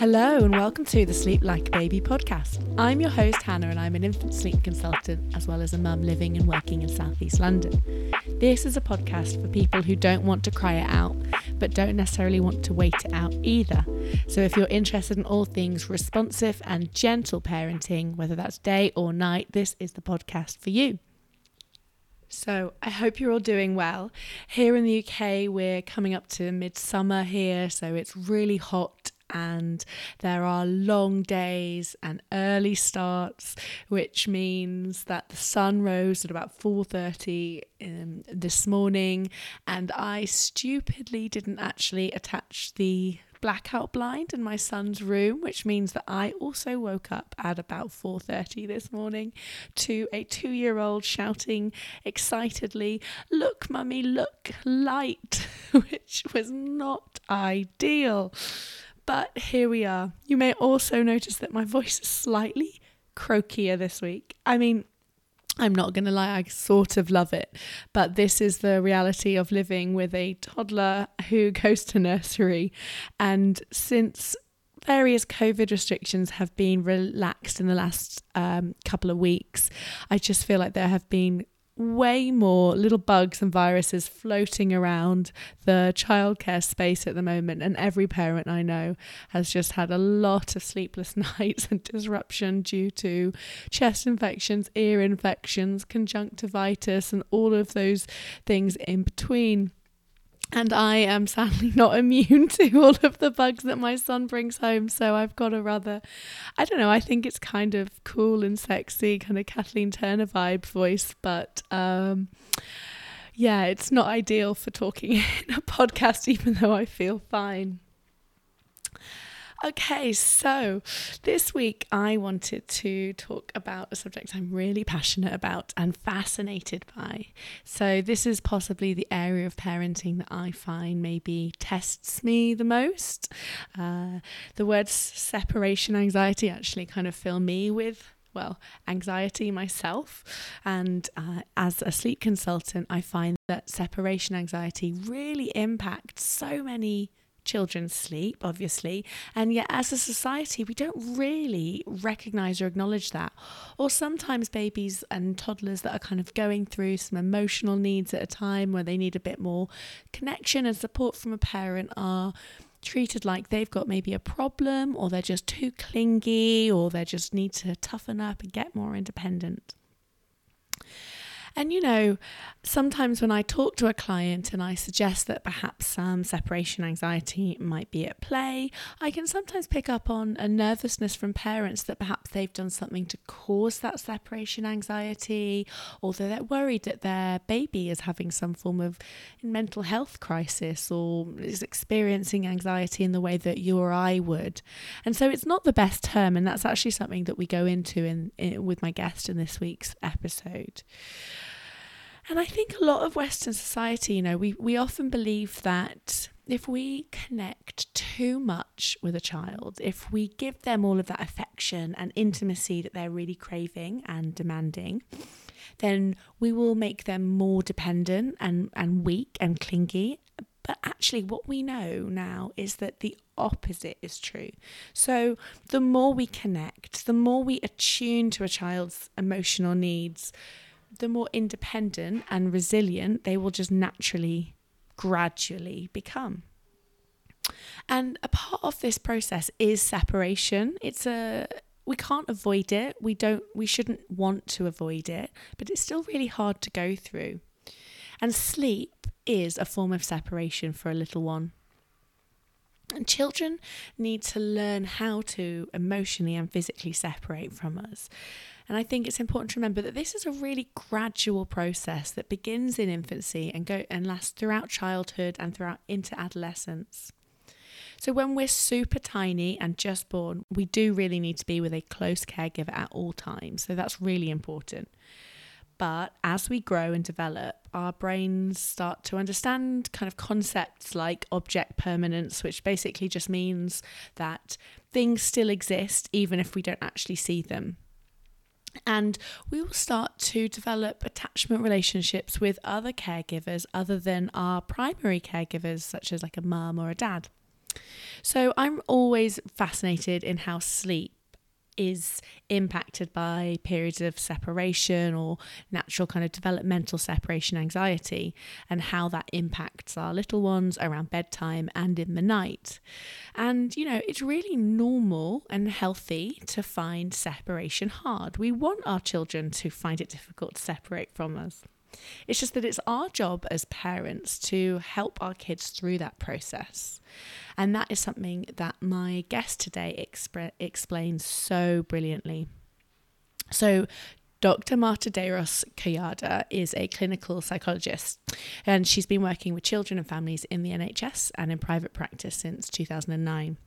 Hello, and welcome to the Sleep Like a Baby podcast. I'm your host, Hannah, and I'm an infant sleep consultant as well as a mum living and working in southeast London. This is a podcast for people who don't want to cry it out, but don't necessarily want to wait it out either. So if you're interested in all things responsive and gentle parenting, whether that's day or night, this is the podcast for you. So, I hope you're all doing well. Here in the UK, we're coming up to midsummer here, so it's really hot and there are long days and early starts which means that the sun rose at about 4:30 um, this morning and I stupidly didn't actually attach the blackout blind in my son's room which means that I also woke up at about 4:30 this morning to a 2-year-old shouting excitedly look mummy look light which was not ideal but here we are. You may also notice that my voice is slightly croakier this week. I mean, I'm not going to lie, I sort of love it. But this is the reality of living with a toddler who goes to nursery. And since various COVID restrictions have been relaxed in the last um, couple of weeks, I just feel like there have been way more little bugs and viruses floating around the childcare space at the moment. And every parent I know has just had a lot of sleepless nights and disruption due to chest infections, ear infections, conjunctivitis, and all of those things in between. And I am sadly not immune to all of the bugs that my son brings home. So I've got a rather, I don't know, I think it's kind of cool and sexy, kind of Kathleen Turner vibe voice. But um, yeah, it's not ideal for talking in a podcast, even though I feel fine. Okay, so this week I wanted to talk about a subject I'm really passionate about and fascinated by. So, this is possibly the area of parenting that I find maybe tests me the most. Uh, the words separation anxiety actually kind of fill me with well, anxiety myself. And uh, as a sleep consultant, I find that separation anxiety really impacts so many children's sleep, obviously. And yet, as a society, we don't really recognize or acknowledge that. Or sometimes babies and toddlers that are kind of going through some emotional needs at a time where they need a bit more connection and support from a parent are treated like they've got maybe a problem or they're just too clingy or they just need to toughen up and get more independent. And you know, sometimes when I talk to a client and I suggest that perhaps some separation anxiety might be at play, I can sometimes pick up on a nervousness from parents that perhaps they've done something to cause that separation anxiety, that they're worried that their baby is having some form of mental health crisis or is experiencing anxiety in the way that you or I would. And so it's not the best term, and that's actually something that we go into in, in with my guest in this week's episode. And I think a lot of Western society, you know, we, we often believe that if we connect too much with a child, if we give them all of that affection and intimacy that they're really craving and demanding, then we will make them more dependent and, and weak and clingy. But actually, what we know now is that the opposite is true. So, the more we connect, the more we attune to a child's emotional needs, the more independent and resilient they will just naturally, gradually become. And a part of this process is separation. It's a we can't avoid it. We don't we shouldn't want to avoid it, but it's still really hard to go through. And sleep is a form of separation for a little one. And children need to learn how to emotionally and physically separate from us. And I think it's important to remember that this is a really gradual process that begins in infancy and go and lasts throughout childhood and throughout into adolescence. So when we're super tiny and just born, we do really need to be with a close caregiver at all times. So that's really important. But as we grow and develop, our brains start to understand kind of concepts like object permanence, which basically just means that things still exist even if we don't actually see them. And we will start to develop attachment relationships with other caregivers other than our primary caregivers, such as like a mum or a dad. So I'm always fascinated in how sleep is impacted by periods of separation or natural kind of developmental separation anxiety and how that impacts our little ones around bedtime and in the night. And, you know, it's really normal and healthy to find separation hard. We want our children to find it difficult to separate from us. It's just that it's our job as parents to help our kids through that process. And that is something that my guest today expre- explains so brilliantly. So, Dr. Marta Deiros Collado is a clinical psychologist and she's been working with children and families in the NHS and in private practice since 2009.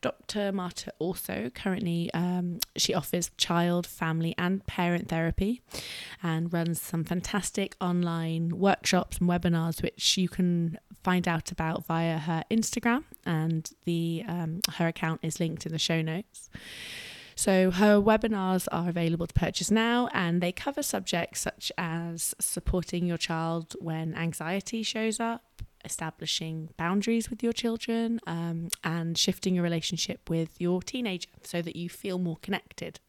Dr. Marta also currently um, she offers child, family, and parent therapy, and runs some fantastic online workshops and webinars, which you can find out about via her Instagram, and the um, her account is linked in the show notes. So her webinars are available to purchase now, and they cover subjects such as supporting your child when anxiety shows up, establishing boundaries with your children um, and shifting your relationship with your teenager so that you feel more connected.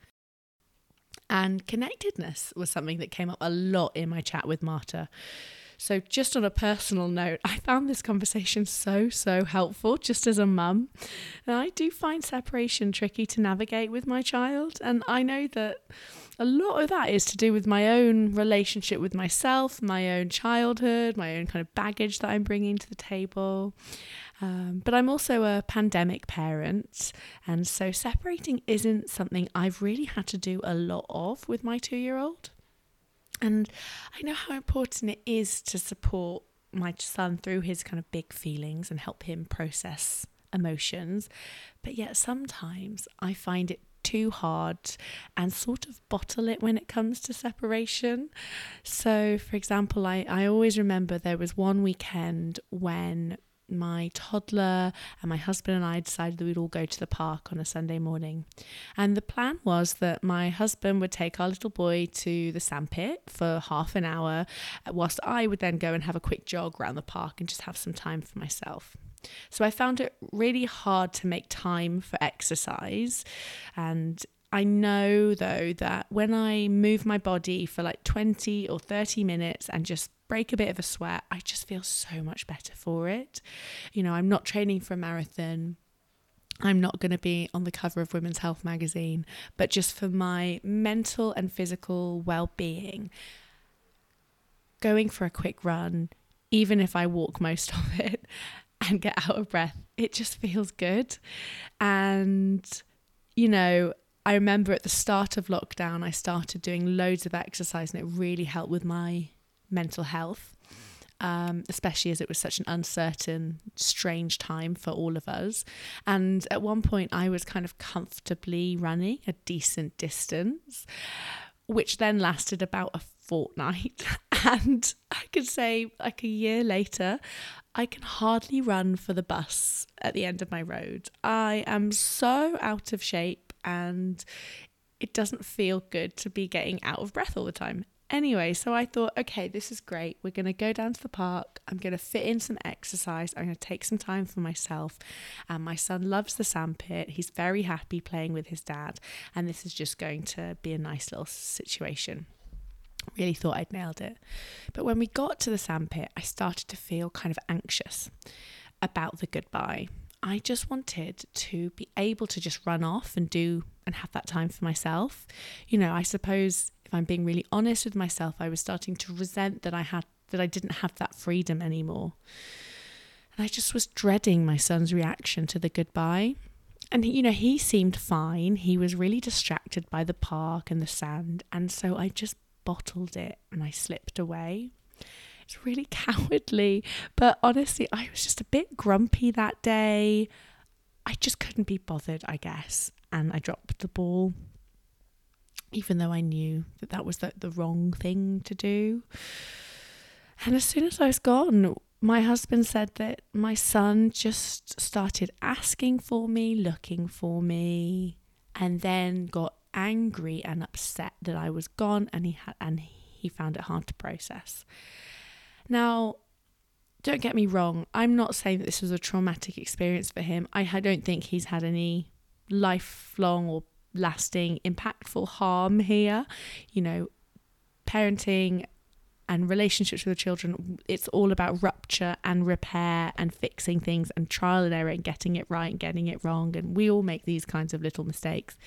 And connectedness was something that came up a lot in my chat with Marta. So, just on a personal note, I found this conversation so, so helpful just as a mum. I do find separation tricky to navigate with my child. And I know that a lot of that is to do with my own relationship with myself, my own childhood, my own kind of baggage that I'm bringing to the table. Um, but I'm also a pandemic parent, and so separating isn't something I've really had to do a lot of with my two year old. And I know how important it is to support my son through his kind of big feelings and help him process emotions. But yet sometimes I find it too hard and sort of bottle it when it comes to separation. So, for example, I, I always remember there was one weekend when my toddler and my husband and I decided that we'd all go to the park on a Sunday morning. And the plan was that my husband would take our little boy to the sandpit for half an hour, whilst I would then go and have a quick jog around the park and just have some time for myself. So I found it really hard to make time for exercise and I know though that when I move my body for like 20 or 30 minutes and just break a bit of a sweat, I just feel so much better for it. You know, I'm not training for a marathon. I'm not going to be on the cover of Women's Health magazine, but just for my mental and physical well being, going for a quick run, even if I walk most of it and get out of breath, it just feels good. And, you know, I remember at the start of lockdown, I started doing loads of exercise and it really helped with my mental health, um, especially as it was such an uncertain, strange time for all of us. And at one point, I was kind of comfortably running a decent distance, which then lasted about a fortnight. And I could say, like a year later, I can hardly run for the bus at the end of my road. I am so out of shape and it doesn't feel good to be getting out of breath all the time. Anyway, so I thought, okay, this is great. We're going to go down to the park. I'm going to fit in some exercise. I'm going to take some time for myself. And my son loves the sandpit. He's very happy playing with his dad. And this is just going to be a nice little situation. Really thought I'd nailed it. But when we got to the sandpit, I started to feel kind of anxious about the goodbye. I just wanted to be able to just run off and do and have that time for myself. You know, I suppose if I'm being really honest with myself, I was starting to resent that I had that I didn't have that freedom anymore. And I just was dreading my son's reaction to the goodbye. And you know, he seemed fine. He was really distracted by the park and the sand, and so I just bottled it and I slipped away. It's really cowardly, but honestly, I was just a bit grumpy that day. I just couldn't be bothered, I guess, and I dropped the ball even though I knew that that was the, the wrong thing to do. And as soon as I was gone, my husband said that my son just started asking for me, looking for me, and then got angry and upset that I was gone and he had and he found it hard to process. Now, don't get me wrong, I'm not saying that this was a traumatic experience for him. I don't think he's had any lifelong or lasting impactful harm here. You know, parenting and relationships with the children, it's all about rupture and repair and fixing things and trial and error and getting it right and getting it wrong. And we all make these kinds of little mistakes.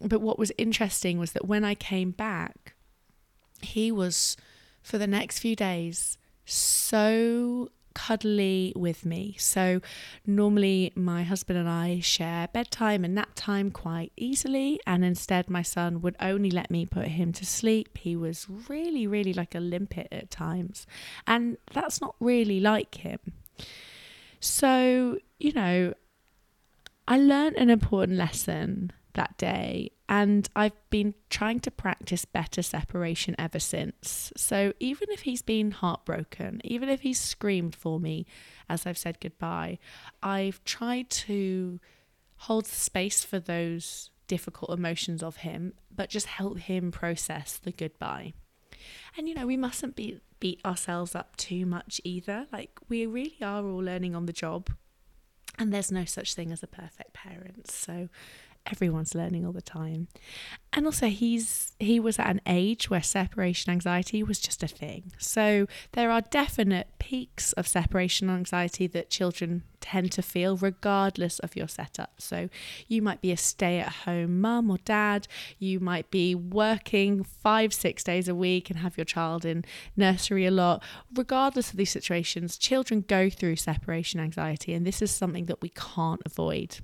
But what was interesting was that when I came back, he was, for the next few days, so cuddly with me. So normally my husband and I share bedtime and nap time quite easily and instead my son would only let me put him to sleep. He was really really like a limpet at times. And that's not really like him. So, you know, I learned an important lesson that day and I've been trying to practice better separation ever since. So even if he's been heartbroken, even if he's screamed for me as I've said goodbye, I've tried to hold space for those difficult emotions of him, but just help him process the goodbye. And you know, we mustn't be beat ourselves up too much either. Like we really are all learning on the job. And there's no such thing as a perfect parent. So everyone's learning all the time. And also he's he was at an age where separation anxiety was just a thing. So there are definite peaks of separation anxiety that children tend to feel regardless of your setup. So you might be a stay-at-home mum or dad, you might be working 5 6 days a week and have your child in nursery a lot. Regardless of these situations, children go through separation anxiety and this is something that we can't avoid.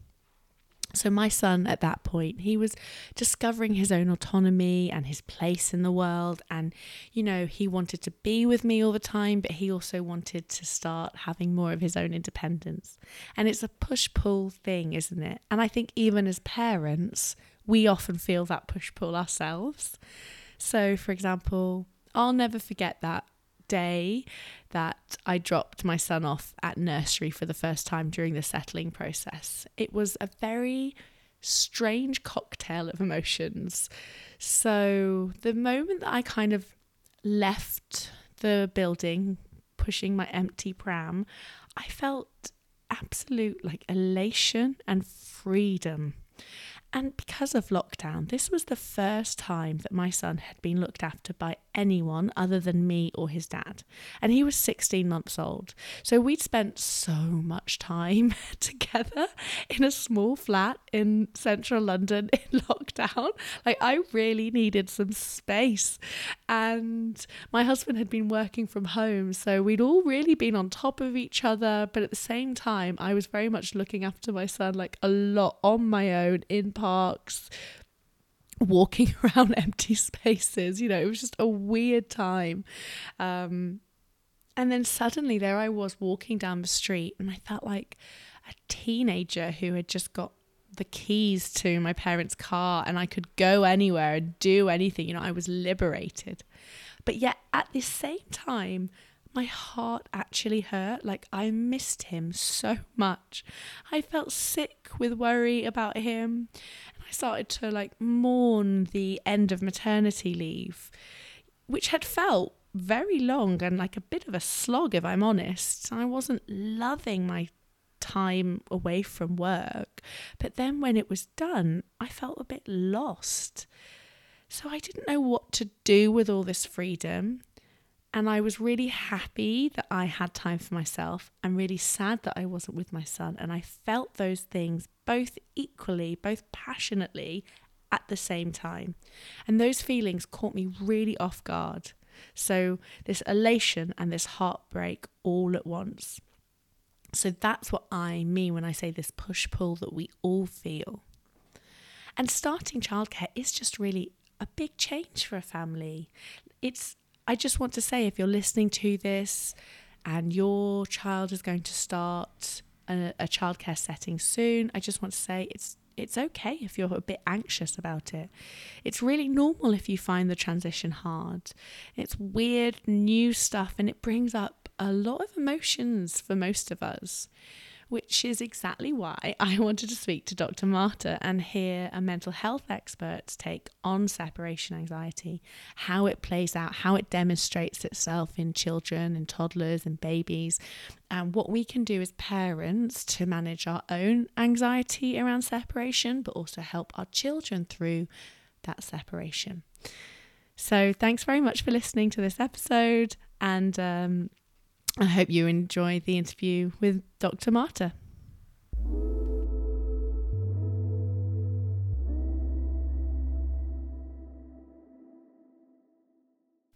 So, my son at that point, he was discovering his own autonomy and his place in the world. And, you know, he wanted to be with me all the time, but he also wanted to start having more of his own independence. And it's a push pull thing, isn't it? And I think even as parents, we often feel that push pull ourselves. So, for example, I'll never forget that day that I dropped my son off at nursery for the first time during the settling process. It was a very strange cocktail of emotions. So, the moment that I kind of left the building, pushing my empty pram, I felt absolute like elation and freedom. And because of lockdown, this was the first time that my son had been looked after by anyone other than me or his dad. And he was 16 months old. So we'd spent so much time together in a small flat in central London in lockdown. Like, I really needed some space. And my husband had been working from home. So we'd all really been on top of each other. But at the same time, I was very much looking after my son, like a lot on my own in parks, walking around empty spaces. You know, it was just a weird time. Um, and then suddenly there I was walking down the street, and I felt like a teenager who had just got the keys to my parents' car and I could go anywhere and do anything. You know, I was liberated. But yet at the same time, my heart actually hurt. Like I missed him so much. I felt sick with worry about him. Started to like mourn the end of maternity leave, which had felt very long and like a bit of a slog, if I'm honest. I wasn't loving my time away from work. But then when it was done, I felt a bit lost. So I didn't know what to do with all this freedom. And I was really happy that I had time for myself and really sad that I wasn't with my son. And I felt those things both equally, both passionately at the same time. And those feelings caught me really off guard. So, this elation and this heartbreak all at once. So, that's what I mean when I say this push pull that we all feel. And starting childcare is just really a big change for a family. It's I just want to say if you're listening to this and your child is going to start a, a childcare setting soon, I just want to say it's it's okay if you're a bit anxious about it. It's really normal if you find the transition hard. It's weird new stuff and it brings up a lot of emotions for most of us. Which is exactly why I wanted to speak to Dr. Marta and hear a mental health expert's take on separation anxiety, how it plays out, how it demonstrates itself in children and toddlers and babies, and what we can do as parents to manage our own anxiety around separation, but also help our children through that separation. So, thanks very much for listening to this episode, and um, I hope you enjoy the interview with Dr. Marta.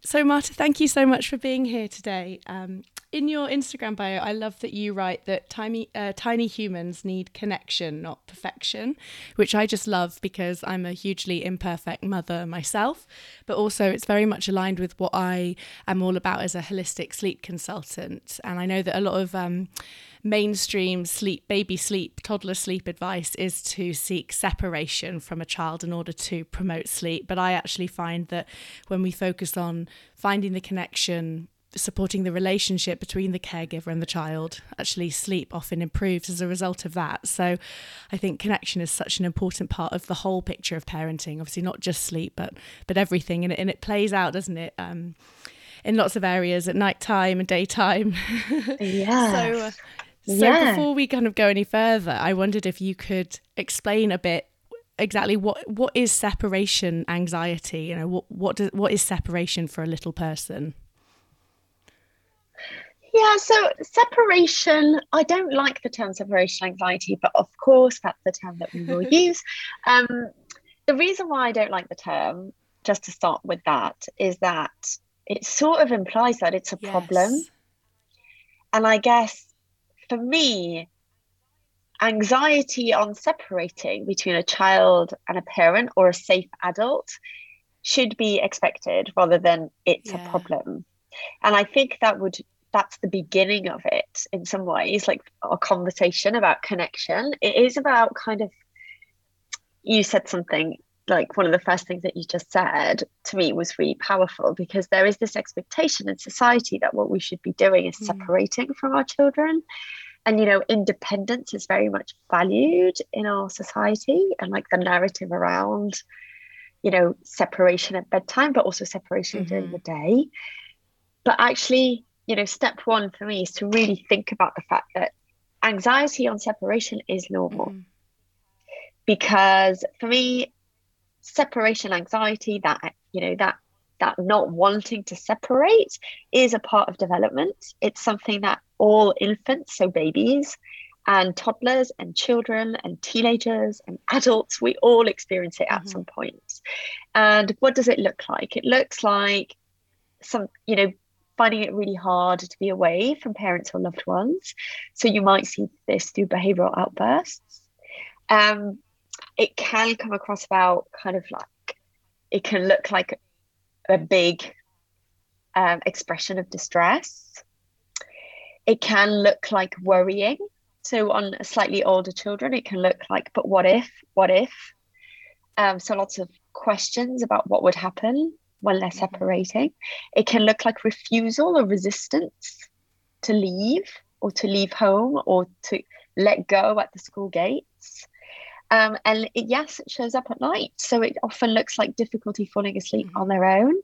So, Marta, thank you so much for being here today. Um, in your Instagram bio, I love that you write that tiny, uh, tiny humans need connection, not perfection, which I just love because I'm a hugely imperfect mother myself. But also, it's very much aligned with what I am all about as a holistic sleep consultant. And I know that a lot of um, mainstream sleep, baby sleep, toddler sleep advice is to seek separation from a child in order to promote sleep. But I actually find that when we focus on finding the connection supporting the relationship between the caregiver and the child actually sleep often improves as a result of that. So i think connection is such an important part of the whole picture of parenting. Obviously not just sleep but but everything. And it, and it plays out doesn't it um, in lots of areas at night time and daytime. Yeah so uh, so yeah. before we kind of go any further i wondered if you could explain a bit exactly what what is separation anxiety? You know what what does, what is separation for a little person yeah, so separation, I don't like the term separation anxiety, but of course, that's the term that we will use. Um, the reason why I don't like the term, just to start with that, is that it sort of implies that it's a yes. problem. And I guess for me, anxiety on separating between a child and a parent or a safe adult should be expected rather than it's yeah. a problem. And I think that would that's the beginning of it in some ways like a conversation about connection it is about kind of you said something like one of the first things that you just said to me was really powerful because there is this expectation in society that what we should be doing is mm. separating from our children and you know independence is very much valued in our society and like the narrative around you know separation at bedtime but also separation mm-hmm. during the day but actually you know, step one for me is to really think about the fact that anxiety on separation is normal. Mm-hmm. Because for me, separation anxiety, that, you know, that that not wanting to separate is a part of development. It's something that all infants, so babies, and toddlers and children and teenagers and adults, we all experience it at mm-hmm. some point. And what does it look like? It looks like some, you know, finding it really hard to be away from parents or loved ones. So you might see this through behavioral outbursts. Um, it can come across about kind of like, it can look like a big um, expression of distress. It can look like worrying. So on slightly older children, it can look like, but what if? What if? Um, so lots of questions about what would happen when they're mm-hmm. separating. It can look like refusal or resistance to leave or to leave home or to let go at the school gates. Um, and it, yes, it shows up at night. So it often looks like difficulty falling asleep mm-hmm. on their own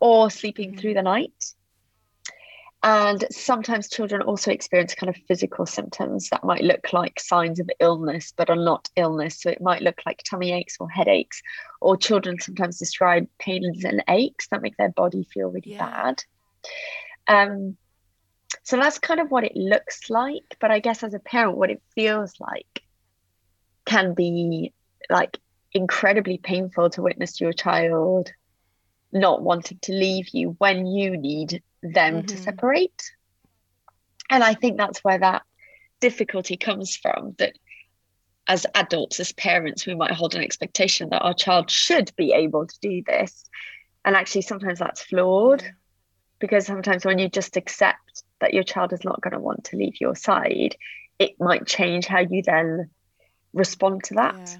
or sleeping mm-hmm. through the night. And sometimes children also experience kind of physical symptoms that might look like signs of illness, but are not illness. So it might look like tummy aches or headaches, or children sometimes describe pains and aches that make their body feel really yeah. bad. Um, so that's kind of what it looks like. But I guess as a parent, what it feels like can be like incredibly painful to witness your child not wanting to leave you when you need them mm-hmm. to separate. And I think that's where that difficulty comes from that as adults, as parents, we might hold an expectation that our child should be able to do this. And actually, sometimes that's flawed because sometimes when you just accept that your child is not going to want to leave your side, it might change how you then respond to that. Yeah.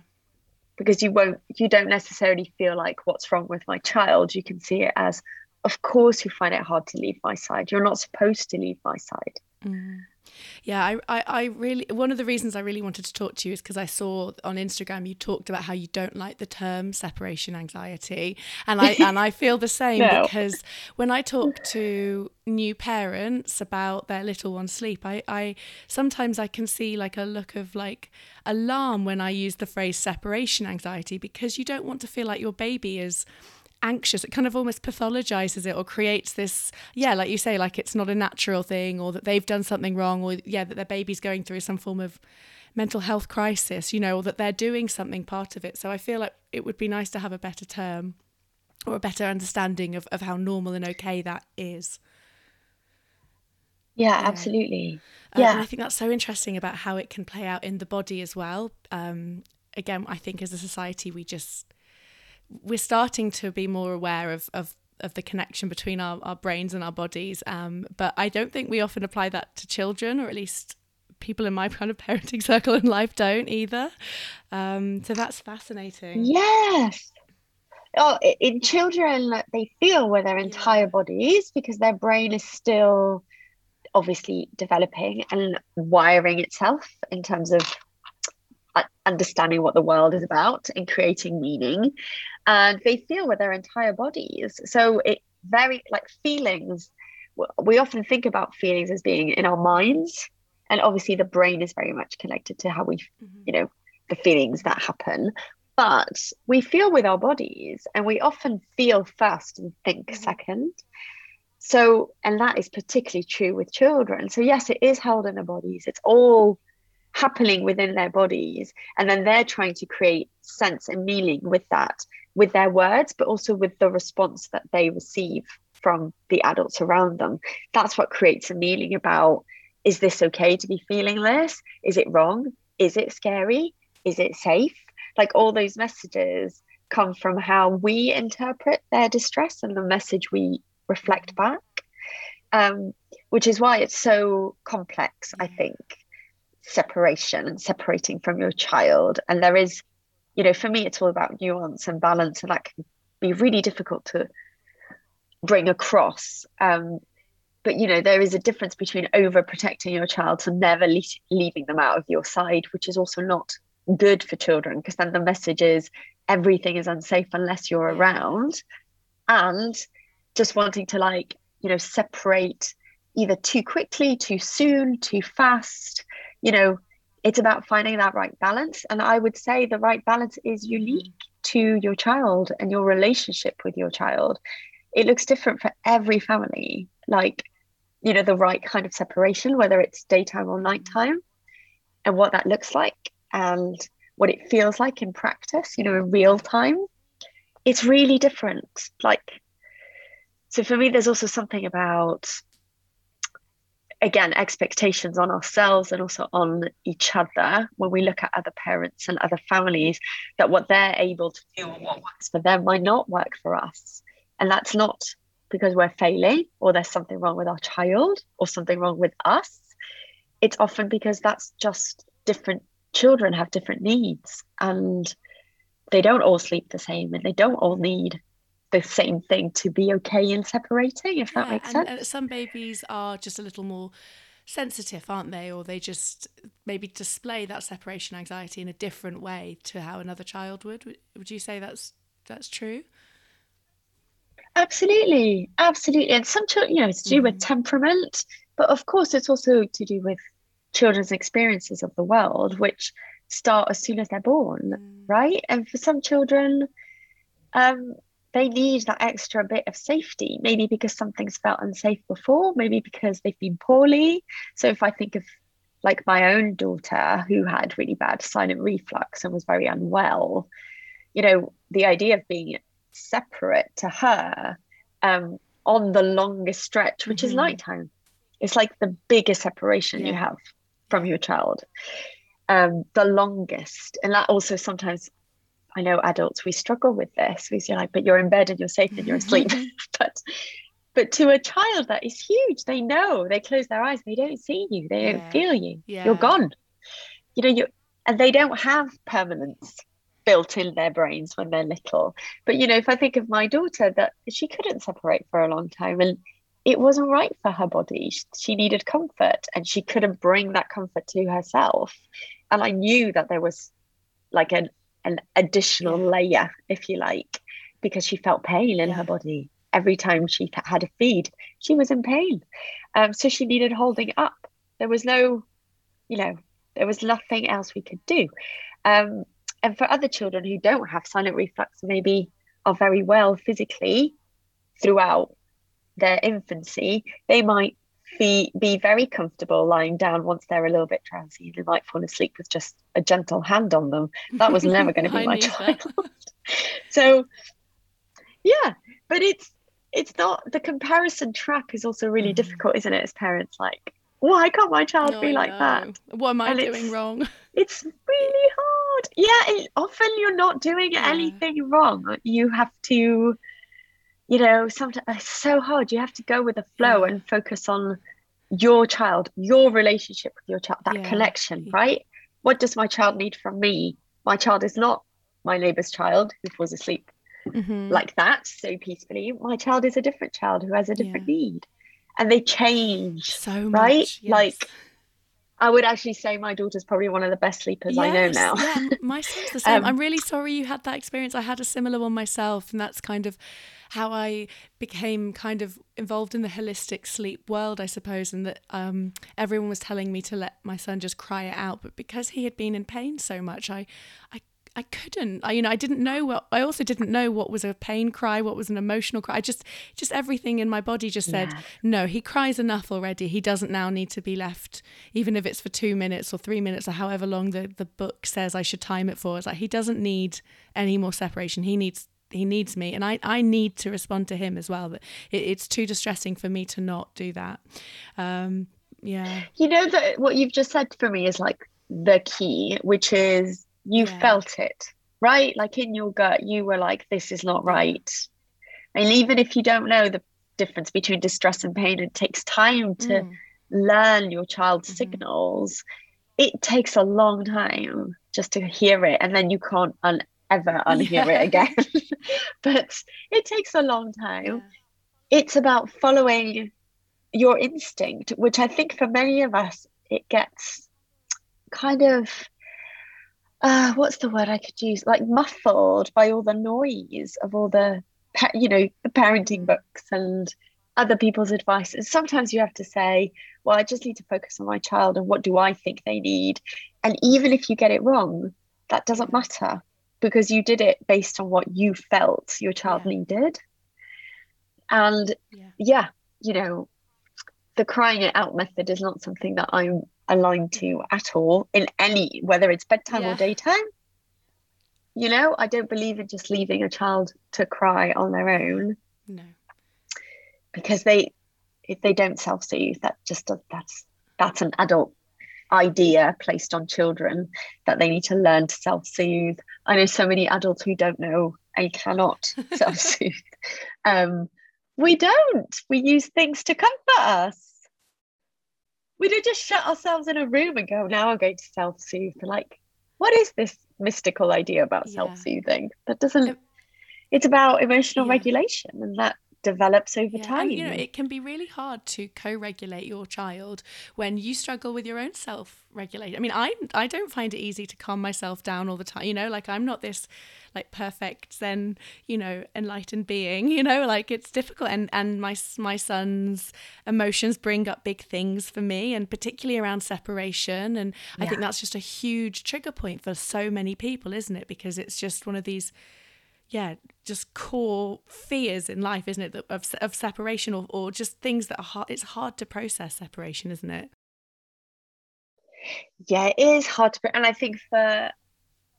Because you won't, you don't necessarily feel like what's wrong with my child. You can see it as, of course you find it hard to leave my side. You're not supposed to leave my side. Mm. Yeah, I, I, I, really one of the reasons I really wanted to talk to you is because I saw on Instagram you talked about how you don't like the term separation anxiety, and I and I feel the same no. because when I talk to new parents about their little one's sleep, I, I sometimes I can see like a look of like alarm when I use the phrase separation anxiety because you don't want to feel like your baby is anxious it kind of almost pathologizes it or creates this yeah like you say like it's not a natural thing or that they've done something wrong or yeah that their baby's going through some form of mental health crisis you know or that they're doing something part of it. So i feel like it would be nice to have a better term or a better understanding of, of how normal and okay that is. Yeah, yeah. absolutely. Uh, yeah. I think that's so interesting about how it can play out in the body as well. Um, again i think as a society we just we're starting to be more aware of of of the connection between our, our brains and our bodies. Um, but I don't think we often apply that to children, or at least people in my kind of parenting circle in life don't either. Um, so that's fascinating. Yes. Oh, in children, they feel with their entire bodies because their brain is still obviously developing and wiring itself in terms of understanding what the world is about and creating meaning. And they feel with their entire bodies. So it very like feelings we often think about feelings as being in our minds. And obviously the brain is very much connected to how we mm-hmm. you know the feelings that happen. But we feel with our bodies and we often feel first and think mm-hmm. second. So and that is particularly true with children. So yes it is held in the bodies. It's all happening within their bodies and then they're trying to create sense and meaning with that with their words but also with the response that they receive from the adults around them. That's what creates a meaning about is this okay to be feeling this is it wrong? Is it scary? Is it safe? Like all those messages come from how we interpret their distress and the message we reflect back um, which is why it's so complex i think separation and separating from your child. And there is, you know, for me, it's all about nuance and balance, and that can be really difficult to bring across. Um, but you know, there is a difference between overprotecting your child to never le- leaving them out of your side, which is also not good for children because then the message is everything is unsafe unless you're around, and just wanting to like you know separate either too quickly, too soon, too fast, you know, it's about finding that right balance. And I would say the right balance is unique to your child and your relationship with your child. It looks different for every family. Like, you know, the right kind of separation, whether it's daytime or nighttime, and what that looks like and what it feels like in practice, you know, in real time. It's really different. Like, so for me, there's also something about again expectations on ourselves and also on each other when we look at other parents and other families that what they're able to do or what works for them might not work for us. And that's not because we're failing or there's something wrong with our child or something wrong with us. It's often because that's just different children have different needs and they don't all sleep the same and they don't all need the same thing to be okay in separating, if that makes and, sense. And some babies are just a little more sensitive, aren't they? Or they just maybe display that separation anxiety in a different way to how another child would. Would you say that's that's true? Absolutely, absolutely. And some children, you know, it's to do mm. with temperament, but of course, it's also to do with children's experiences of the world, which start as soon as they're born, mm. right? And for some children, um, they need that extra bit of safety, maybe because something's felt unsafe before, maybe because they've been poorly. So if I think of like my own daughter who had really bad silent reflux and was very unwell, you know, the idea of being separate to her um, on the longest stretch, which mm-hmm. is nighttime, it's like the biggest separation yeah. you have from your child. Um, the longest. And that also sometimes I know adults we struggle with this because you're like, but you're in bed and you're safe and you're asleep. but but to a child that is huge. They know. They close their eyes. They don't see you. They yeah. don't feel you. Yeah. You're gone. You know, you and they don't have permanence built in their brains when they're little. But you know, if I think of my daughter, that she couldn't separate for a long time, and it wasn't right for her body. She needed comfort and she couldn't bring that comfort to herself. And I knew that there was like an, an additional layer, if you like, because she felt pain in her body. Every time she had a feed, she was in pain. Um, so she needed holding up. There was no, you know, there was nothing else we could do. Um, and for other children who don't have silent reflux, maybe are very well physically throughout their infancy, they might be, be very comfortable lying down once they're a little bit drowsy. and They might fall asleep with just a gentle hand on them. That was never going to be my child. so, yeah, but it's it's not the comparison trap is also really mm. difficult, isn't it? As parents, like, why can't my child no, be like that? What am I and doing wrong? It's really hard. Yeah, it, often you're not doing yeah. anything wrong. You have to you know, sometimes it's so hard. You have to go with the flow and focus on your child, your relationship with your child, that yeah. connection, right? What does my child need from me? My child is not my neighbor's child who falls asleep mm-hmm. like that so peacefully. My child is a different child who has a different yeah. need. And they change. So much, right? Yes. Like I would actually say my daughter's probably one of the best sleepers yes, I know now. yeah, my son's the same. Um, I'm really sorry you had that experience. I had a similar one myself, and that's kind of how I became kind of involved in the holistic sleep world, I suppose, and that um, everyone was telling me to let my son just cry it out. But because he had been in pain so much, I, I I couldn't. I, you know, I didn't know what. I also didn't know what was a pain cry, what was an emotional cry. I just, just everything in my body just said, yeah. no. He cries enough already. He doesn't now need to be left, even if it's for two minutes or three minutes or however long the the book says I should time it for. It's like he doesn't need any more separation. He needs he needs me and I, I need to respond to him as well but it, it's too distressing for me to not do that um yeah you know that what you've just said for me is like the key which is you yeah. felt it right like in your gut you were like this is not right and even if you don't know the difference between distress and pain it takes time to mm. learn your child's mm-hmm. signals it takes a long time just to hear it and then you can't un- ever unhear yeah. it again but it takes a long time yeah. it's about following your instinct which i think for many of us it gets kind of uh, what's the word I could use? Like muffled by all the noise of all the, you know, the parenting books and other people's advice. And sometimes you have to say, well, I just need to focus on my child and what do I think they need. And even if you get it wrong, that doesn't matter because you did it based on what you felt your child yeah. needed. And yeah. yeah, you know, the crying it out method is not something that I'm aligned to at all in any whether it's bedtime yeah. or daytime you know i don't believe in just leaving a child to cry on their own no because they if they don't self-soothe that just that's that's an adult idea placed on children that they need to learn to self-soothe i know so many adults who don't know and cannot self-soothe um we don't we use things to comfort us we'd have just shut ourselves in a room and go, now I'm going to self soothe. Like, what is this mystical idea about yeah. self soothing? That doesn't, it's about emotional yeah. regulation and that develops over yeah, time. And, you know, it can be really hard to co-regulate your child when you struggle with your own self-regulation. I mean, I I don't find it easy to calm myself down all the time. You know, like I'm not this like perfect then you know enlightened being. You know, like it's difficult. And and my my son's emotions bring up big things for me, and particularly around separation. And yeah. I think that's just a huge trigger point for so many people, isn't it? Because it's just one of these yeah, just core fears in life, isn't it? Of, of separation or, or just things that are hard. It's hard to process separation, isn't it? Yeah, it is hard to, and I think for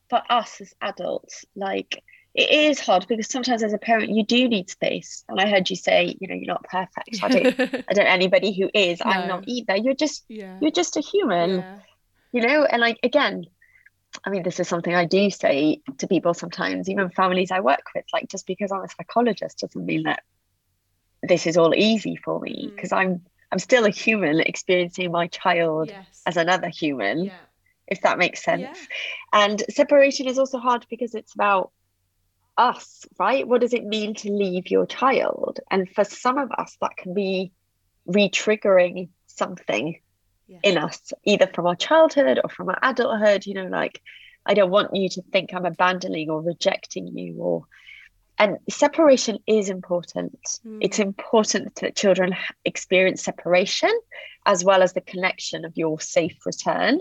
for us as adults, like it is hard because sometimes as a parent you do need space. And I heard you say, you know, you're not perfect. I don't, I don't anybody who is. No. I'm not either. You're just, yeah. you're just a human. Yeah. You know, and like again, I mean, this is something I do say to people sometimes, even families I work with. Like, just because I'm a psychologist doesn't mean that this is all easy for me because mm. I'm I'm still a human experiencing my child yes. as another human, yeah. if that makes sense. Yeah. And separation is also hard because it's about us, right? What does it mean to leave your child? And for some of us, that can be re-triggering something yeah. in us, either from our childhood or from our adulthood. You know, like I don't want you to think I'm abandoning or rejecting you or and separation is important. Mm. It's important that children experience separation as well as the connection of your safe return.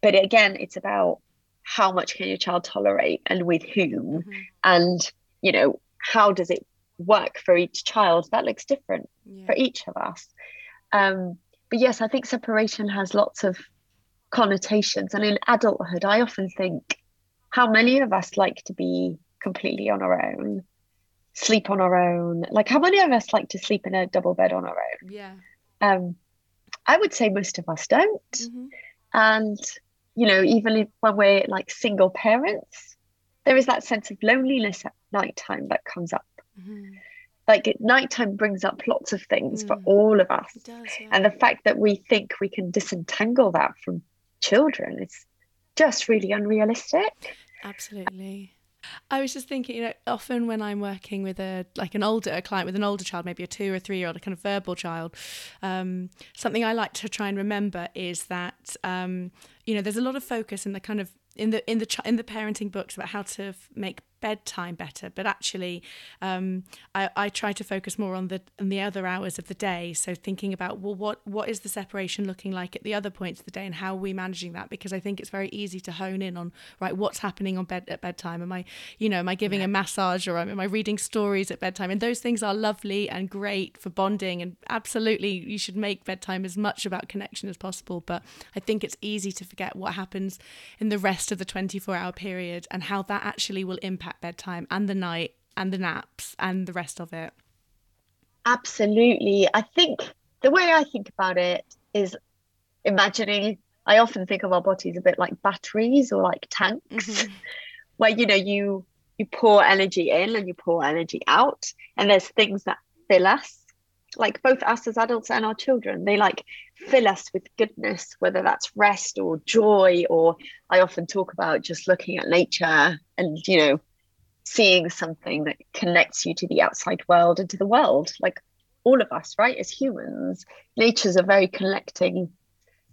But again, it's about how much can your child tolerate and with whom mm-hmm. and you know how does it work for each child that looks different yeah. for each of us um, but yes i think separation has lots of connotations and in adulthood i often think how many of us like to be completely on our own sleep on our own like how many of us like to sleep in a double bed on our own yeah um i would say most of us don't mm-hmm. and you know, even if, when we're like single parents, there is that sense of loneliness at nighttime that comes up. Mm-hmm. Like nighttime brings up lots of things mm. for all of us. Does, yeah. And the fact that we think we can disentangle that from children is just really unrealistic. Absolutely. I was just thinking, you know, often when I'm working with a like an older a client with an older child, maybe a two or three year old, a kind of verbal child, um, something I like to try and remember is that um, you know there's a lot of focus in the kind of in the in the in the parenting books about how to f- make bedtime better but actually um, I, I try to focus more on the on the other hours of the day. So thinking about well what what is the separation looking like at the other points of the day and how are we managing that? Because I think it's very easy to hone in on right what's happening on bed at bedtime? Am I you know am I giving yeah. a massage or am I reading stories at bedtime? And those things are lovely and great for bonding and absolutely you should make bedtime as much about connection as possible. But I think it's easy to forget what happens in the rest of the 24 hour period and how that actually will impact impact bedtime and the night and the naps and the rest of it? Absolutely. I think the way I think about it is imagining, I often think of our bodies a bit like batteries or like tanks, mm-hmm. where, you know, you you pour energy in and you pour energy out and there's things that fill us like both us as adults and our children they like fill us with goodness whether that's rest or joy or i often talk about just looking at nature and you know seeing something that connects you to the outside world and to the world like all of us right as humans. Nature's a very connecting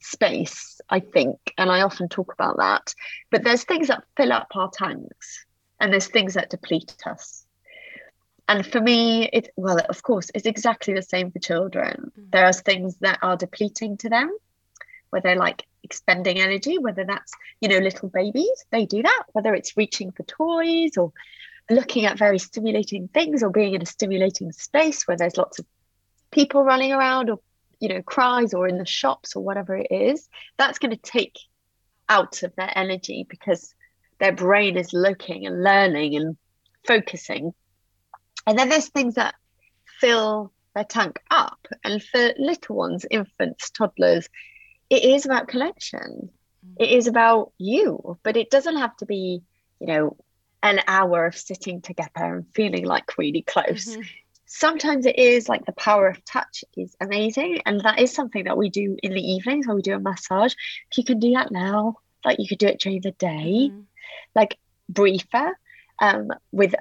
space i think and i often talk about that. But there's things that fill up our tanks and there's things that deplete us. And for me it well of course it's exactly the same for children. Mm. there are things that are depleting to them where they're like expending energy whether that's you know little babies they do that whether it's reaching for toys or looking at very stimulating things or being in a stimulating space where there's lots of people running around or you know cries or in the shops or whatever it is that's going to take out of their energy because their brain is looking and learning and focusing. And then there's things that fill their tank up. And for little ones infants toddlers it is about connection. It is about you but it doesn't have to be you know an hour of sitting together and feeling like really close. Mm-hmm. Sometimes it is like the power of touch is amazing. And that is something that we do in the evenings when we do a massage. If you can do that now, like you could do it during the day, mm-hmm. like briefer, um, with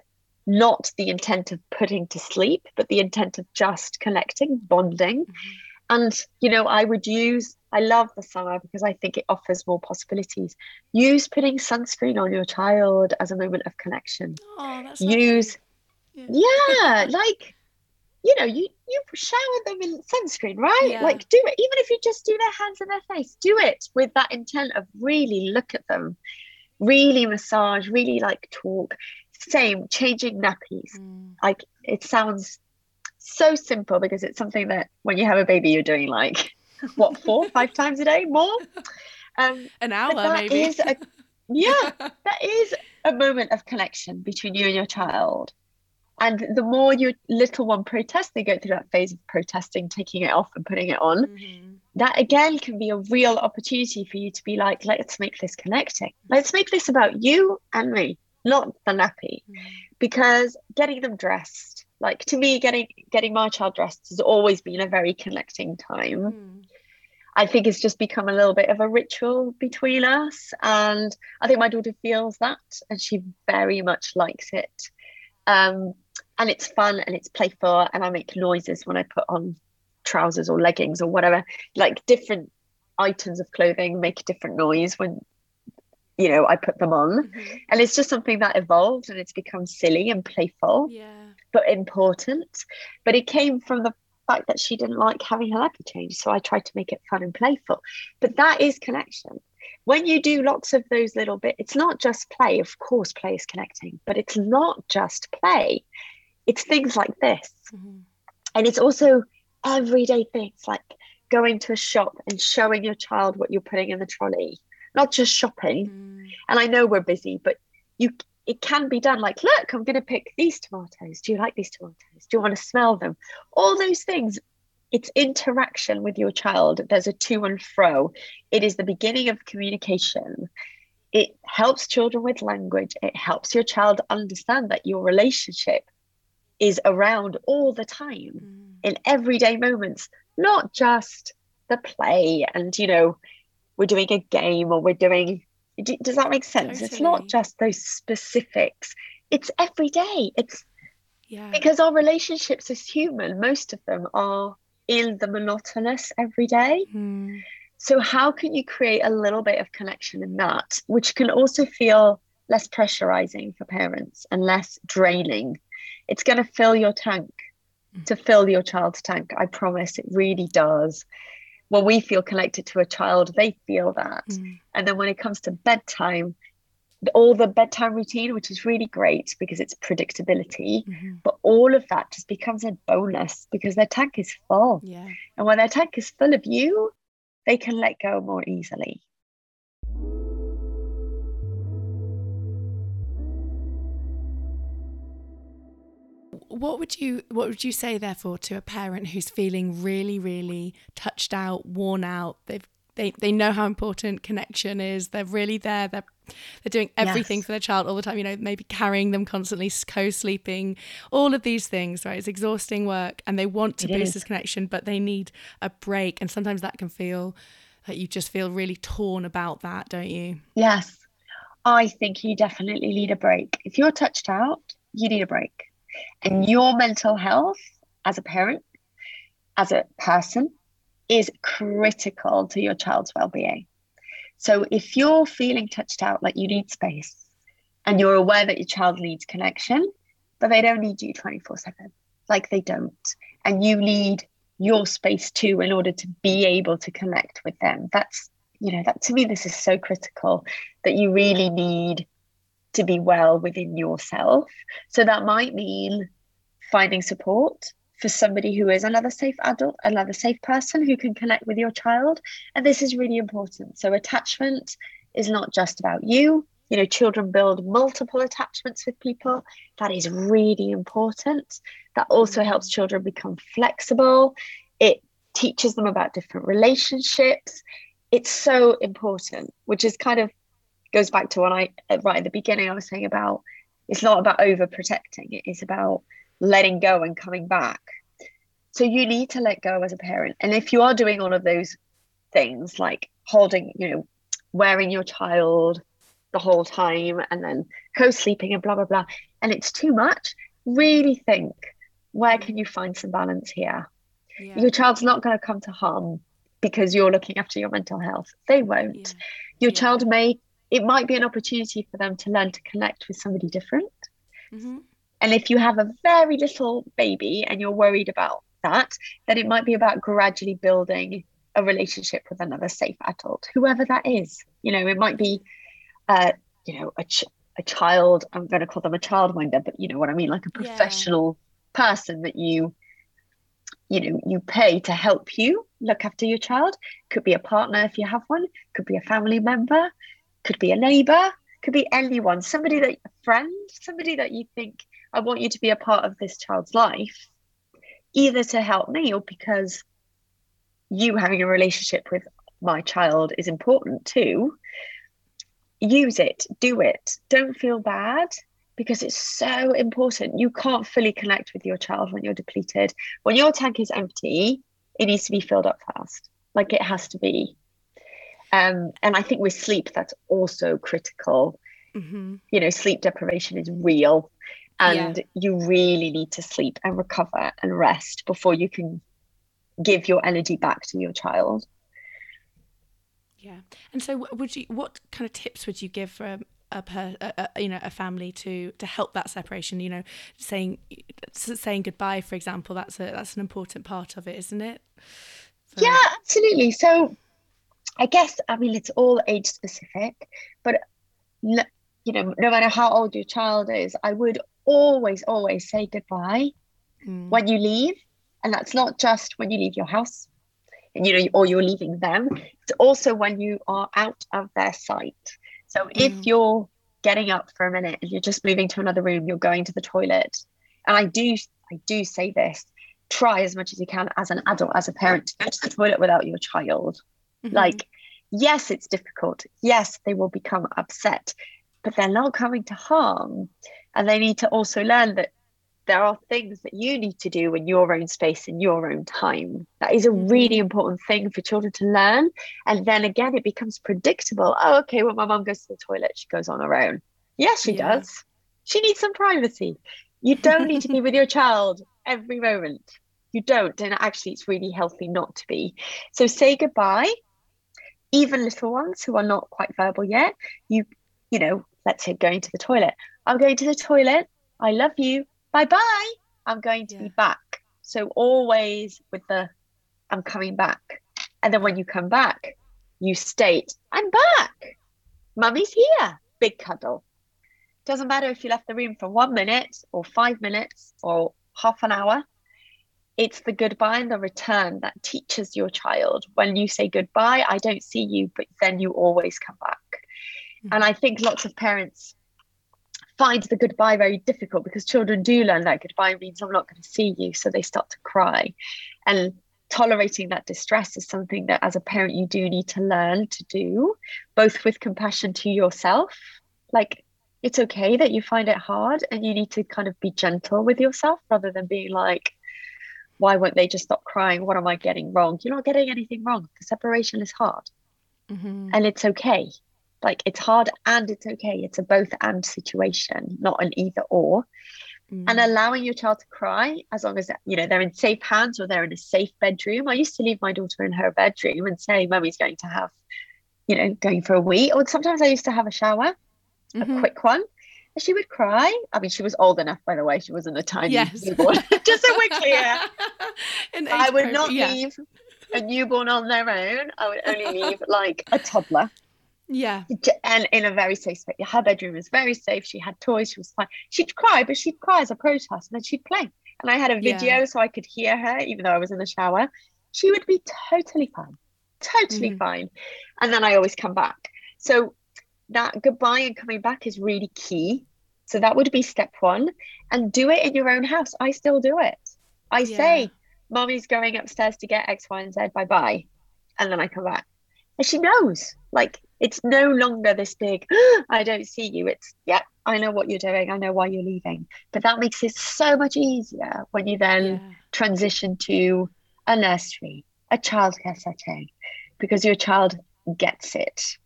not the intent of putting to sleep, but the intent of just connecting, bonding. Mm-hmm. And, you know, I would use I love the summer because I think it offers more possibilities. Use putting sunscreen on your child as a moment of connection. Oh, that's Use, yeah. yeah, like you know, you you shower them in sunscreen, right? Yeah. Like do it, even if you just do their hands and their face, do it with that intent of really look at them, really massage, really like talk. Same, changing nappies. Mm. Like it sounds so simple because it's something that when you have a baby, you're doing like what four five times a day? More? Um an hour maybe. is a, yeah that is a moment of connection between you and your child. And the more your little one protests they go through that phase of protesting taking it off and putting it on mm-hmm. that again can be a real opportunity for you to be like let's make this connecting. Let's make this about you and me not the nappy. Mm-hmm. because getting them dressed like to me getting getting my child dressed has always been a very connecting time. Mm. I think it's just become a little bit of a ritual between us. And I think my daughter feels that and she very much likes it. Um, and it's fun and it's playful. And I make noises when I put on trousers or leggings or whatever like different items of clothing make a different noise when you know i put them on mm-hmm. and it's just something that evolved and it's become silly and playful yeah but important but it came from the fact that she didn't like having her nappy changed so i tried to make it fun and playful but that is connection when you do lots of those little bits it's not just play of course play is connecting but it's not just play it's things like this mm-hmm. and it's also everyday things like going to a shop and showing your child what you're putting in the trolley, not just shopping. Mm. And I know we're busy, but you it can be done like, look, I'm going to pick these tomatoes. Do you like these tomatoes? Do you want to smell them? All those things. It's interaction with your child. There's a to and fro. It is the beginning of communication. It helps children with language. It helps your child understand that your relationship is around all the time mm. in everyday moments, not just the play and, you know, we're doing a game or we're doing. Does that make sense? Totally. It's not just those specifics, it's every day. It's yeah. because our relationships as human, most of them are in the monotonous every day. Mm. So, how can you create a little bit of connection in that, which can also feel less pressurizing for parents and less draining it's going to fill your tank to fill your child's tank. I promise it really does. When we feel connected to a child, they feel that. Mm. And then when it comes to bedtime, all the bedtime routine, which is really great because it's predictability, mm-hmm. but all of that just becomes a bonus because their tank is full. Yeah. And when their tank is full of you, they can let go more easily. What would you what would you say therefore to a parent who's feeling really really touched out worn out? They've they, they know how important connection is. They're really there. They're they're doing everything yes. for their child all the time you know maybe carrying them constantly co-sleeping all of these things right? It's exhausting work and they want to it boost is. this connection but they need a break. And sometimes that can feel like you just feel really torn about that don't you? Yes. I think you definitely need a break. If you're touched out you need a break and your mental health as a parent, as a person, is critical to your child's well being. So if you're feeling touched out, like you need space, and you're aware that your child needs connection, but they don't need you 24 7, like they don't, and you need your space too in order to be able to connect with them. That's, you know, that to me, this is so critical that you really need to be well within yourself. So that might mean finding support for somebody who is another safe adult, another safe person who can connect with your child. And this is really important. So attachment is not just about you. You know, children build multiple attachments with people. That is really important. That also helps children become flexible. It teaches them about different relationships. It's so important, which is kind of goes back to what I uh, right at the beginning I was saying about it's not about overprotecting it is about letting go and coming back so you need to let go as a parent and if you are doing all of those things like holding you know wearing your child the whole time and then co-sleeping and blah blah blah and it's too much really think where can you find some balance here yeah. your child's not going to come to harm because you're looking after your mental health they won't yeah. your yeah. child may it might be an opportunity for them to learn to connect with somebody different. Mm-hmm. And if you have a very little baby and you're worried about that, then it might be about gradually building a relationship with another safe adult, whoever that is. You know, it might be, uh, you know, a, ch- a child. I'm going to call them a childminder, but you know what I mean, like a professional yeah. person that you, you know, you pay to help you look after your child. Could be a partner if you have one. Could be a family member could be a neighbor, could be anyone, somebody that a friend, somebody that you think I want you to be a part of this child's life, either to help me or because you having a relationship with my child is important too. Use it, do it. Don't feel bad because it's so important. You can't fully connect with your child when you're depleted. When your tank is empty, it needs to be filled up fast. Like it has to be. Um, and I think with sleep, that's also critical. Mm-hmm. You know, sleep deprivation is real, and yeah. you really need to sleep and recover and rest before you can give your energy back to your child. Yeah. And so would you what kind of tips would you give for a, per, a, a, you know a family to to help that separation you know saying saying goodbye for example that's a that's an important part of it isn't it so. yeah absolutely so i guess i mean it's all age specific but you know no matter how old your child is i would always always say goodbye mm. when you leave and that's not just when you leave your house and you know or you're leaving them it's also when you are out of their sight so if mm. you're getting up for a minute and you're just moving to another room, you're going to the toilet. And I do I do say this, try as much as you can as an adult, as a parent, to go to the toilet without your child. Mm-hmm. Like, yes, it's difficult. Yes, they will become upset, but they're not coming to harm. And they need to also learn that there are things that you need to do in your own space in your own time. That is a really mm-hmm. important thing for children to learn. And then again, it becomes predictable. Oh, okay, when my mom goes to the toilet, she goes on her own. Yes, she yeah. does. She needs some privacy. You don't need to be with your child every moment. You don't. And actually, it's really healthy not to be. So say goodbye. Even little ones who are not quite verbal yet, you, you know, let's say going to the toilet. I'm going to the toilet. I love you bye bye, I'm going to yeah. be back. So always with the I'm coming back. And then when you come back, you state, I'm back. Mummy's here. Big cuddle. Doesn't matter if you left the room for one minute or five minutes or half an hour. It's the goodbye and the return that teaches your child. When you say goodbye, I don't see you, but then you always come back. Mm-hmm. And I think lots of parents find the goodbye very difficult because children do learn that goodbye means I'm not going to see you. So they start to cry. And tolerating that distress is something that as a parent you do need to learn to do, both with compassion to yourself. Like it's okay that you find it hard and you need to kind of be gentle with yourself rather than being like, why won't they just stop crying? What am I getting wrong? You're not getting anything wrong. The separation is hard. Mm-hmm. And it's okay like it's hard and it's okay it's a both and situation not an either or mm. and allowing your child to cry as long as you know they're in safe hands or they're in a safe bedroom i used to leave my daughter in her bedroom and say mummy's going to have you know going for a wee or sometimes i used to have a shower mm-hmm. a quick one she would cry i mean she was old enough by the way she wasn't a tiny yes. newborn just so we're clear i would not yeah. leave a newborn on their own i would only leave like a toddler yeah. And in a very safe space. Her bedroom was very safe. She had toys. She was fine. She'd cry, but she'd cry as a protest and then she'd play. And I had a video yeah. so I could hear her, even though I was in the shower. She would be totally fine, totally mm. fine. And then I always come back. So that goodbye and coming back is really key. So that would be step one. And do it in your own house. I still do it. I yeah. say, Mommy's going upstairs to get X, Y, and Z. Bye bye. And then I come back. And she knows. Like it's no longer this big, I don't see you. It's, yeah, I know what you're doing. I know why you're leaving. But that makes it so much easier when you then yeah. transition to a nursery, a childcare setting, because your child gets it.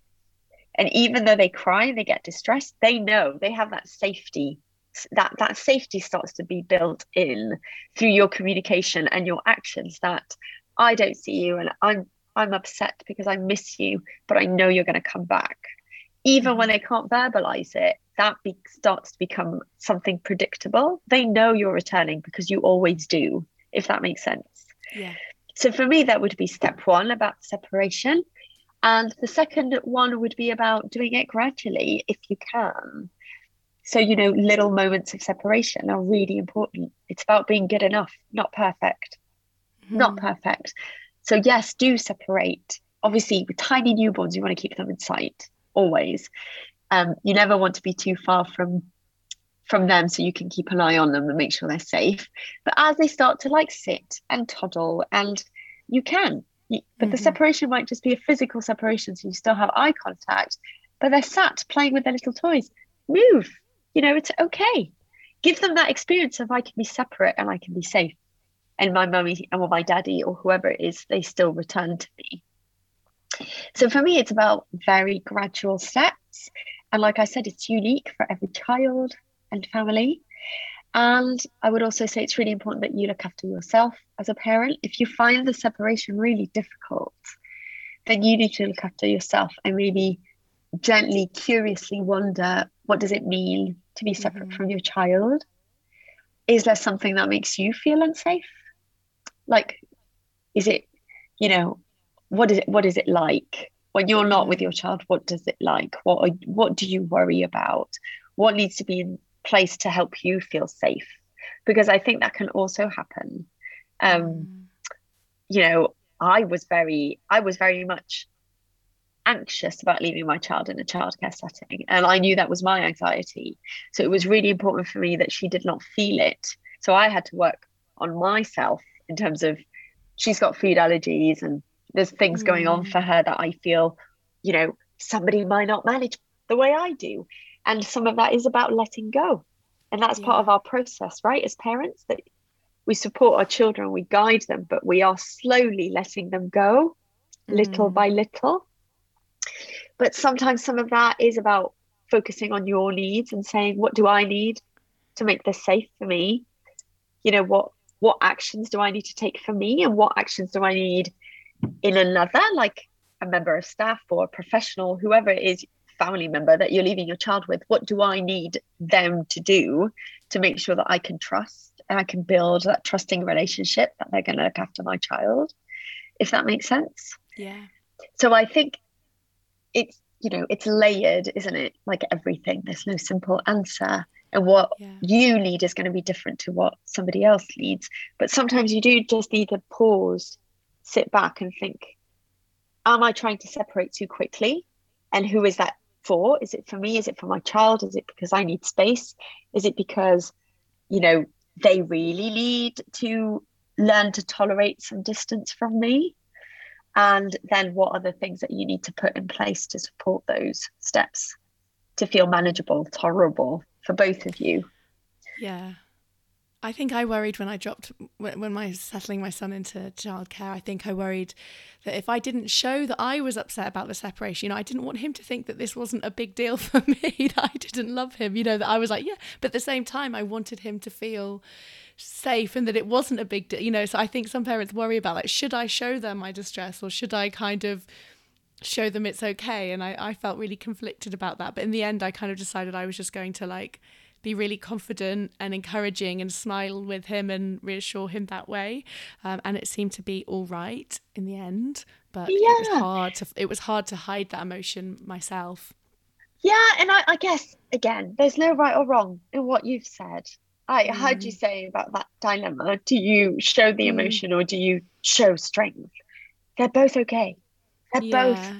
And even though they cry and they get distressed, they know they have that safety. That that safety starts to be built in through your communication and your actions. That I don't see you, and I'm I'm upset because I miss you, but I know you're going to come back. Even when mm-hmm. they can't verbalize it, that be- starts to become something predictable. They know you're returning because you always do, if that makes sense. Yeah. So for me, that would be step one about separation. And the second one would be about doing it gradually if you can. So, you know, little moments of separation are really important. It's about being good enough, not perfect. Mm-hmm. Not perfect. So, yes, do separate. Obviously, with tiny newborns, you want to keep them in sight always. Um, you never want to be too far from from them so you can keep an eye on them and make sure they're safe. But as they start to like sit and toddle, and you can, but mm-hmm. the separation might just be a physical separation, so you still have eye contact, but they're sat playing with their little toys. Move, you know, it's okay. Give them that experience of I can be separate and I can be safe and my mummy or my daddy or whoever it is, they still return to me. So for me, it's about very gradual steps. And like I said, it's unique for every child and family. And I would also say it's really important that you look after yourself as a parent. If you find the separation really difficult, then you need to look after yourself and maybe gently, curiously wonder what does it mean to be separate mm-hmm. from your child? Is there something that makes you feel unsafe? Like, is it, you know, what is it? What is it like when you're not with your child? What does it like? What are, what do you worry about? What needs to be in place to help you feel safe? Because I think that can also happen. Um, mm. You know, I was very, I was very much anxious about leaving my child in a childcare setting. And I knew that was my anxiety. So it was really important for me that she did not feel it. So I had to work on myself in terms of she's got food allergies and there's things mm. going on mm. for her that I feel, you know, somebody might not manage the way I do. And some of that is about letting go. And that's yeah. part of our process, right? As parents, that we support our children, we guide them, but we are slowly letting them go little mm. by little. But sometimes some of that is about focusing on your needs and saying, what do I need to make this safe for me? You know, what what actions do I need to take for me and what actions do I need in another, like a member of staff or a professional, whoever it is, family member that you're leaving your child with, what do I need them to do to make sure that I can trust and I can build that trusting relationship that they're going to look after my child, if that makes sense? Yeah. So I think it's you know it's layered isn't it like everything there's no simple answer and what yeah. you need is going to be different to what somebody else needs but sometimes you do just need to pause sit back and think am i trying to separate too quickly and who is that for? Is it for me? Is it for my child? Is it because i need space? Is it because you know they really need to learn to tolerate some distance from me? And then what are the things that you need to put in place to support those steps to feel manageable, tolerable for both of you? Yeah. I think I worried when I dropped when my settling my son into childcare. I think I worried that if I didn't show that I was upset about the separation, you know, I didn't want him to think that this wasn't a big deal for me. That I didn't love him, you know. That I was like, yeah, but at the same time, I wanted him to feel safe and that it wasn't a big deal, you know. So I think some parents worry about like, should I show them my distress or should I kind of show them it's okay? And I I felt really conflicted about that, but in the end, I kind of decided I was just going to like be really confident and encouraging and smile with him and reassure him that way. Um, and it seemed to be all right in the end, but yeah. it was hard to it was hard to hide that emotion myself. Yeah, and I, I guess again, there's no right or wrong in what you've said. I mm. heard you say about that dilemma. Do you show the mm. emotion or do you show strength? They're both okay. They're yeah. both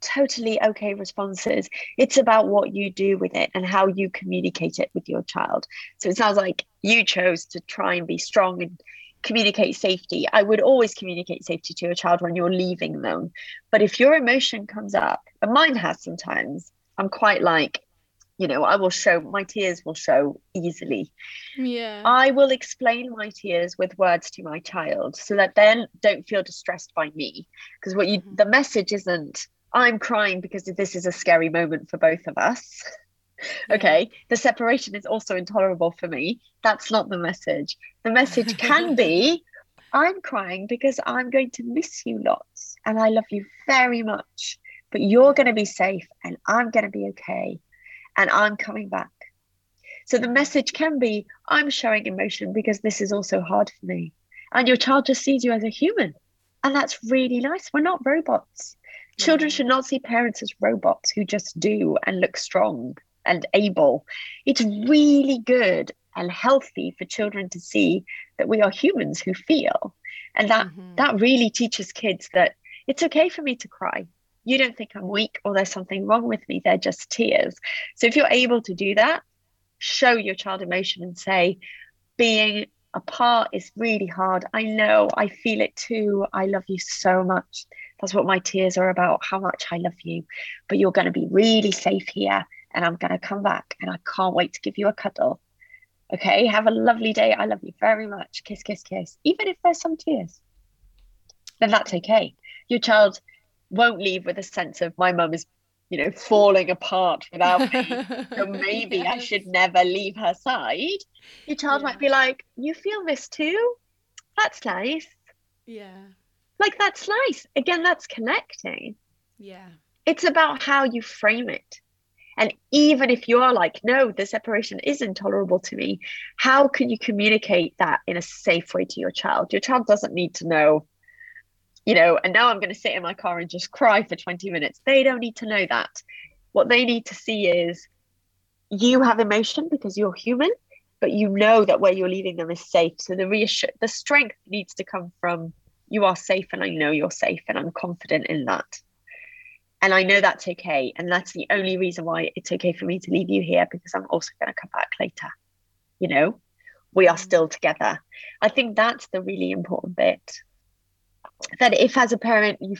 totally okay responses. It's about what you do with it and how you communicate it with your child. So it sounds like you chose to try and be strong and communicate safety. I would always communicate safety to your child when you're leaving them. But if your emotion comes up, and mine has sometimes, I'm quite like, you know, I will show my tears will show easily. Yeah. I will explain my tears with words to my child so that then don't feel distressed by me. Because what you mm-hmm. the message isn't I'm crying because this is a scary moment for both of us. Okay, the separation is also intolerable for me. That's not the message. The message can be I'm crying because I'm going to miss you lots and I love you very much, but you're going to be safe and I'm going to be okay and I'm coming back. So the message can be I'm showing emotion because this is also hard for me. And your child just sees you as a human. And that's really nice. We're not robots. Children should not see parents as robots who just do and look strong and able. It's really good and healthy for children to see that we are humans who feel. And that mm-hmm. that really teaches kids that it's okay for me to cry. You don't think I'm weak or there's something wrong with me. They're just tears. So if you're able to do that, show your child emotion and say, being apart is really hard. I know, I feel it too. I love you so much. That's what my tears are about, how much I love you. But you're going to be really safe here and I'm going to come back and I can't wait to give you a cuddle. Okay, have a lovely day. I love you very much. Kiss, kiss, kiss. Even if there's some tears, then that's okay. Your child won't leave with a sense of my mum is you know, falling apart without me. so maybe yes. I should never leave her side. Your child yeah. might be like, You feel this too? That's nice. Yeah. Like, that's nice. Again, that's connecting. Yeah. It's about how you frame it. And even if you're like, no, the separation is intolerable to me, how can you communicate that in a safe way to your child? Your child doesn't need to know, you know, and now I'm going to sit in my car and just cry for 20 minutes. They don't need to know that. What they need to see is you have emotion because you're human, but you know that where you're leaving them is safe. So the reassure the strength needs to come from you are safe and I know you're safe and I'm confident in that and I know that's okay. And that's the only reason why it's okay for me to leave you here because I'm also going to come back later. You know, we are still together. I think that's the really important bit. That if, as a parent, you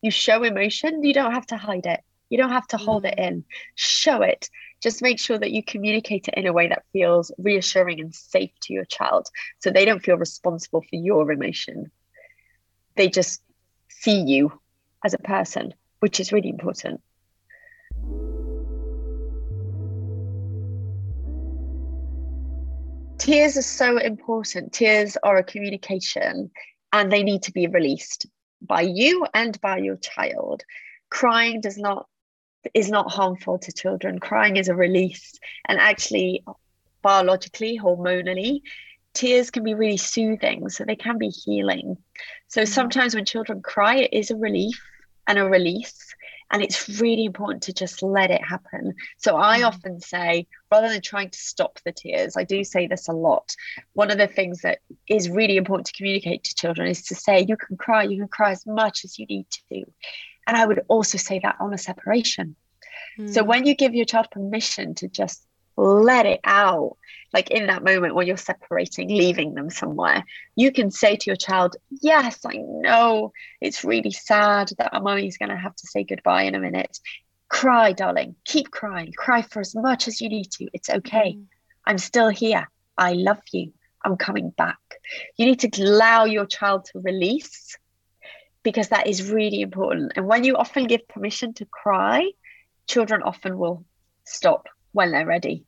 you show emotion, you don't have to hide it. You don't have to hold it mm. in. Show it. Just make sure that you communicate it in a way that feels reassuring and safe to your child, so they don't feel responsible for your emotion. They just see you as a person which is really important. Tears are so important. Tears are a communication and they need to be released by you and by your child. Crying does not is not harmful to children. Crying is a release and actually biologically, hormonally, tears can be really soothing, so they can be healing. So mm-hmm. sometimes when children cry, it is a relief and a release. And it's really important to just let it happen. So I mm. often say, rather than trying to stop the tears, I do say this a lot. One of the things that is really important to communicate to children is to say, you can cry, you can cry as much as you need to. And I would also say that on a separation. Mm. So when you give your child permission to just let it out. Like in that moment when you're separating leaving them somewhere you can say to your child yes i know. It's really sad that our mommy's going to have to say goodbye in a minute. Cry darling. Keep crying. Cry for as much as you need to. It's okay. Mm. i'm still here. I love you. I'm coming back. You need to allow your child to release because that is really important. And when you often give permission to cry children often will stop when they're ready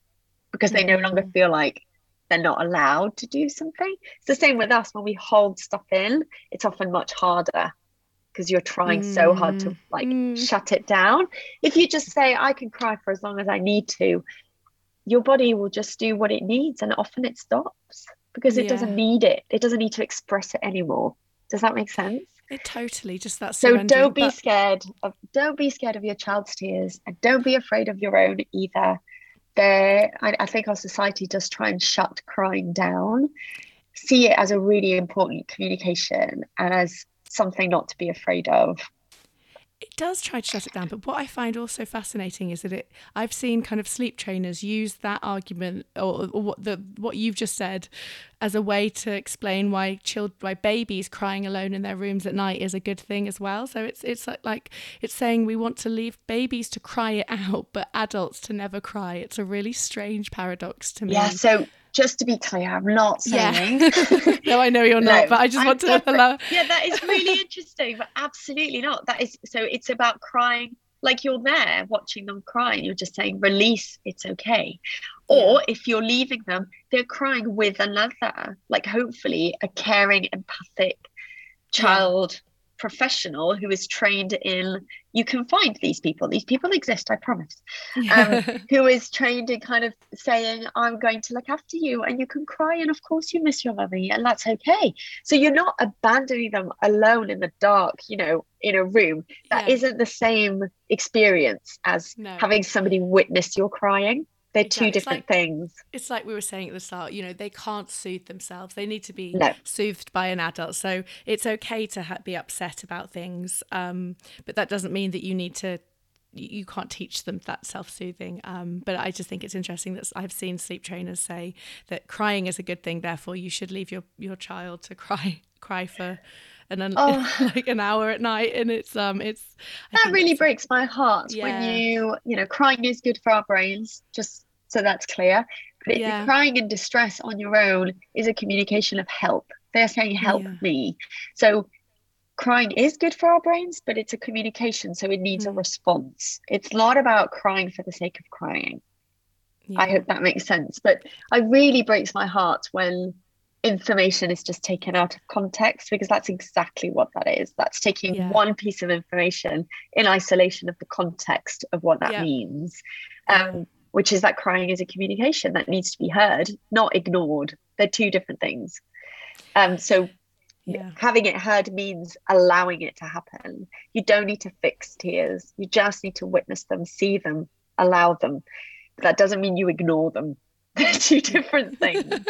because they no longer feel like they're not allowed to do something. It's the same with us when we hold stuff in, it's often much harder because you're trying mm. so hard to mm. like mm. shut it down. If you just say, I can cry for as long as I need to, your body will just do what it needs and often it stops because it yeah. doesn't need it. It doesn't need to express it anymore. Does that make sense? It totally just that. So don't be but... scared of don't be scared of your child's tears and don't be afraid of your own either there I, I think our society does try and shut crying down see it as a really important communication and as something not to be afraid of does try to shut it down but what i find also fascinating is that it i've seen kind of sleep trainers use that argument or, or what the what you've just said as a way to explain why child why babies crying alone in their rooms at night is a good thing as well. So it's it's like, like it's saying we want to leave babies to cry it out but adults to never cry. It's a really strange paradox to me. Yeah so just to be clear, I'm not saying. Yeah. no, I know you're no, not, but I just I'm want to allow. Yeah, that is really interesting, but absolutely not. That is so. It's about crying like you're there watching them cry, and you're just saying, "Release, it's okay." Or if you're leaving them, they're crying with another, like hopefully a caring, empathic child. Yeah professional who is trained in you can find these people. These people exist i promise. Um, who is trained in kind of saying i'm going to look after you and you can cry and of course you miss your mummy and that's okay. So you're not abandoning them alone in the dark you know in a room That yeah. not the same experience as no. having somebody witness your crying they're exactly. two different like, things. It's like we were saying at the start, you know, they can't soothe themselves. They need to be no. soothed by an adult. So it's okay to ha- be upset about things, um, but that doesn't mean that you need to. You can't teach them that self-soothing. Um, but I just think it's interesting that I've seen sleep trainers say that crying is a good thing. Therefore, you should leave your your child to cry cry for and then oh. like an hour at night and it's um it's I that really breaks my heart yeah. when you you know crying is good for our brains just so that's clear but yeah. crying in distress on your own is a communication of help they're saying help yeah. me so crying is good for our brains, but it's a communication, so it needs mm. a response. It's not about crying for the sake of crying. Yeah. I hope that makes sense. But it really breaks my heart when information is just taken out of context because that's exactly what that is. That's taking yeah. one piece of information in isolation of the context of what that yeah. means. Um, which is that crying is a communication that needs to be heard, not ignored. They're two different things. Um, so yeah. having it heard means allowing it to happen. You don't need to fix tears. You just need to witness them, see them, allow them. But that doesn't mean you ignore them. They're two different things.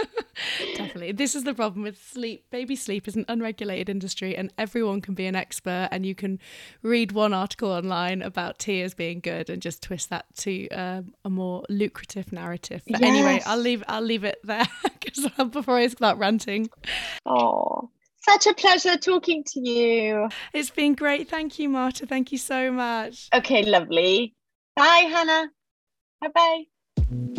Definitely. This is the problem with sleep. Baby sleep is an unregulated industry, and everyone can be an expert. And you can read one article online about tears being good and just twist that to um, a more lucrative narrative. But yes. anyway, I'll leave. I'll leave it there because before I start ranting. Oh, such a pleasure talking to you. It's been great. Thank you, Marta. Thank you so much. Okay, lovely. Bye, Hannah. Bye bye.